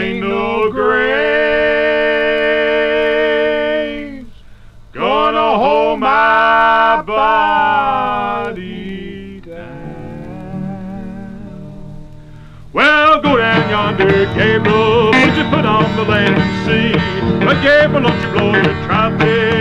ain't no grave gonna hold my body down. Well, go down yonder, Gabriel, put your foot on the land and sea. But Gabriel, don't you blow your trumpet